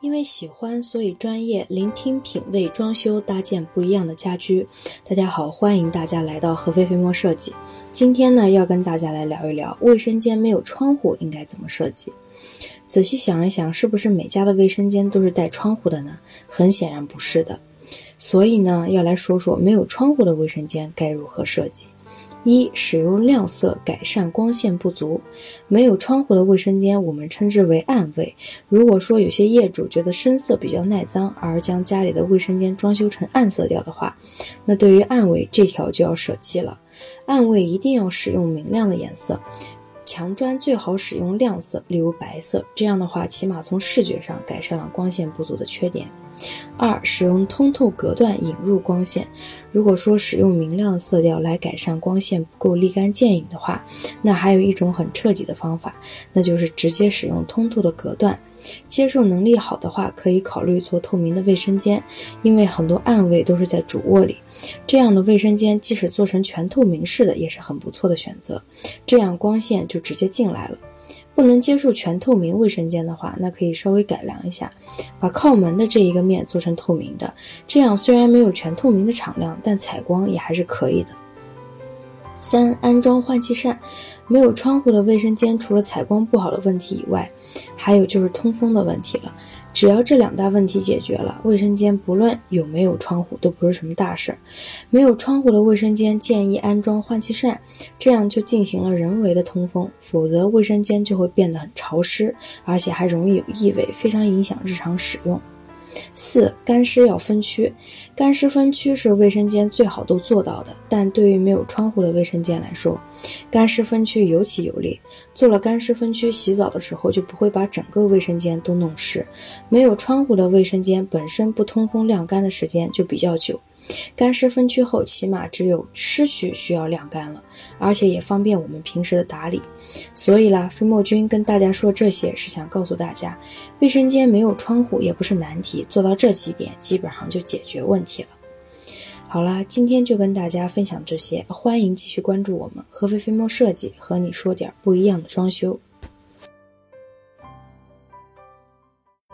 因为喜欢，所以专业聆听、品味装修、搭建不一样的家居。大家好，欢迎大家来到合肥飞墨设计。今天呢，要跟大家来聊一聊卫生间没有窗户应该怎么设计。仔细想一想，是不是每家的卫生间都是带窗户的呢？很显然不是的。所以呢，要来说说没有窗户的卫生间该如何设计。一、使用亮色改善光线不足。没有窗户的卫生间，我们称之为暗卫。如果说有些业主觉得深色比较耐脏，而将家里的卫生间装修成暗色调的话，那对于暗卫这条就要舍弃了。暗卫一定要使用明亮的颜色，墙砖最好使用亮色，例如白色。这样的话，起码从视觉上改善了光线不足的缺点。二、使用通透隔断引入光线。如果说使用明亮的色调来改善光线不够立竿见影的话，那还有一种很彻底的方法，那就是直接使用通透的隔断。接受能力好的话，可以考虑做透明的卫生间，因为很多暗卫都是在主卧里，这样的卫生间即使做成全透明式的，也是很不错的选择。这样光线就直接进来了。不能接受全透明卫生间的话，那可以稍微改良一下，把靠门的这一个面做成透明的，这样虽然没有全透明的敞亮，但采光也还是可以的。三、安装换气扇。没有窗户的卫生间，除了采光不好的问题以外，还有就是通风的问题了。只要这两大问题解决了，卫生间不论有没有窗户都不是什么大事儿。没有窗户的卫生间建议安装换气扇，这样就进行了人为的通风，否则卫生间就会变得很潮湿，而且还容易有异味，非常影响日常使用。四干湿要分区，干湿分区是卫生间最好都做到的，但对于没有窗户的卫生间来说，干湿分区尤其有利。做了干湿分区，洗澡的时候就不会把整个卫生间都弄湿。没有窗户的卫生间本身不通风晾干的时间就比较久。干湿分区后，起码只有湿区需要晾干了，而且也方便我们平时的打理。所以啦，飞墨君跟大家说这些，是想告诉大家，卫生间没有窗户也不是难题，做到这几点，基本上就解决问题了。好啦，今天就跟大家分享这些，欢迎继续关注我们合肥飞墨设计，和你说点不一样的装修。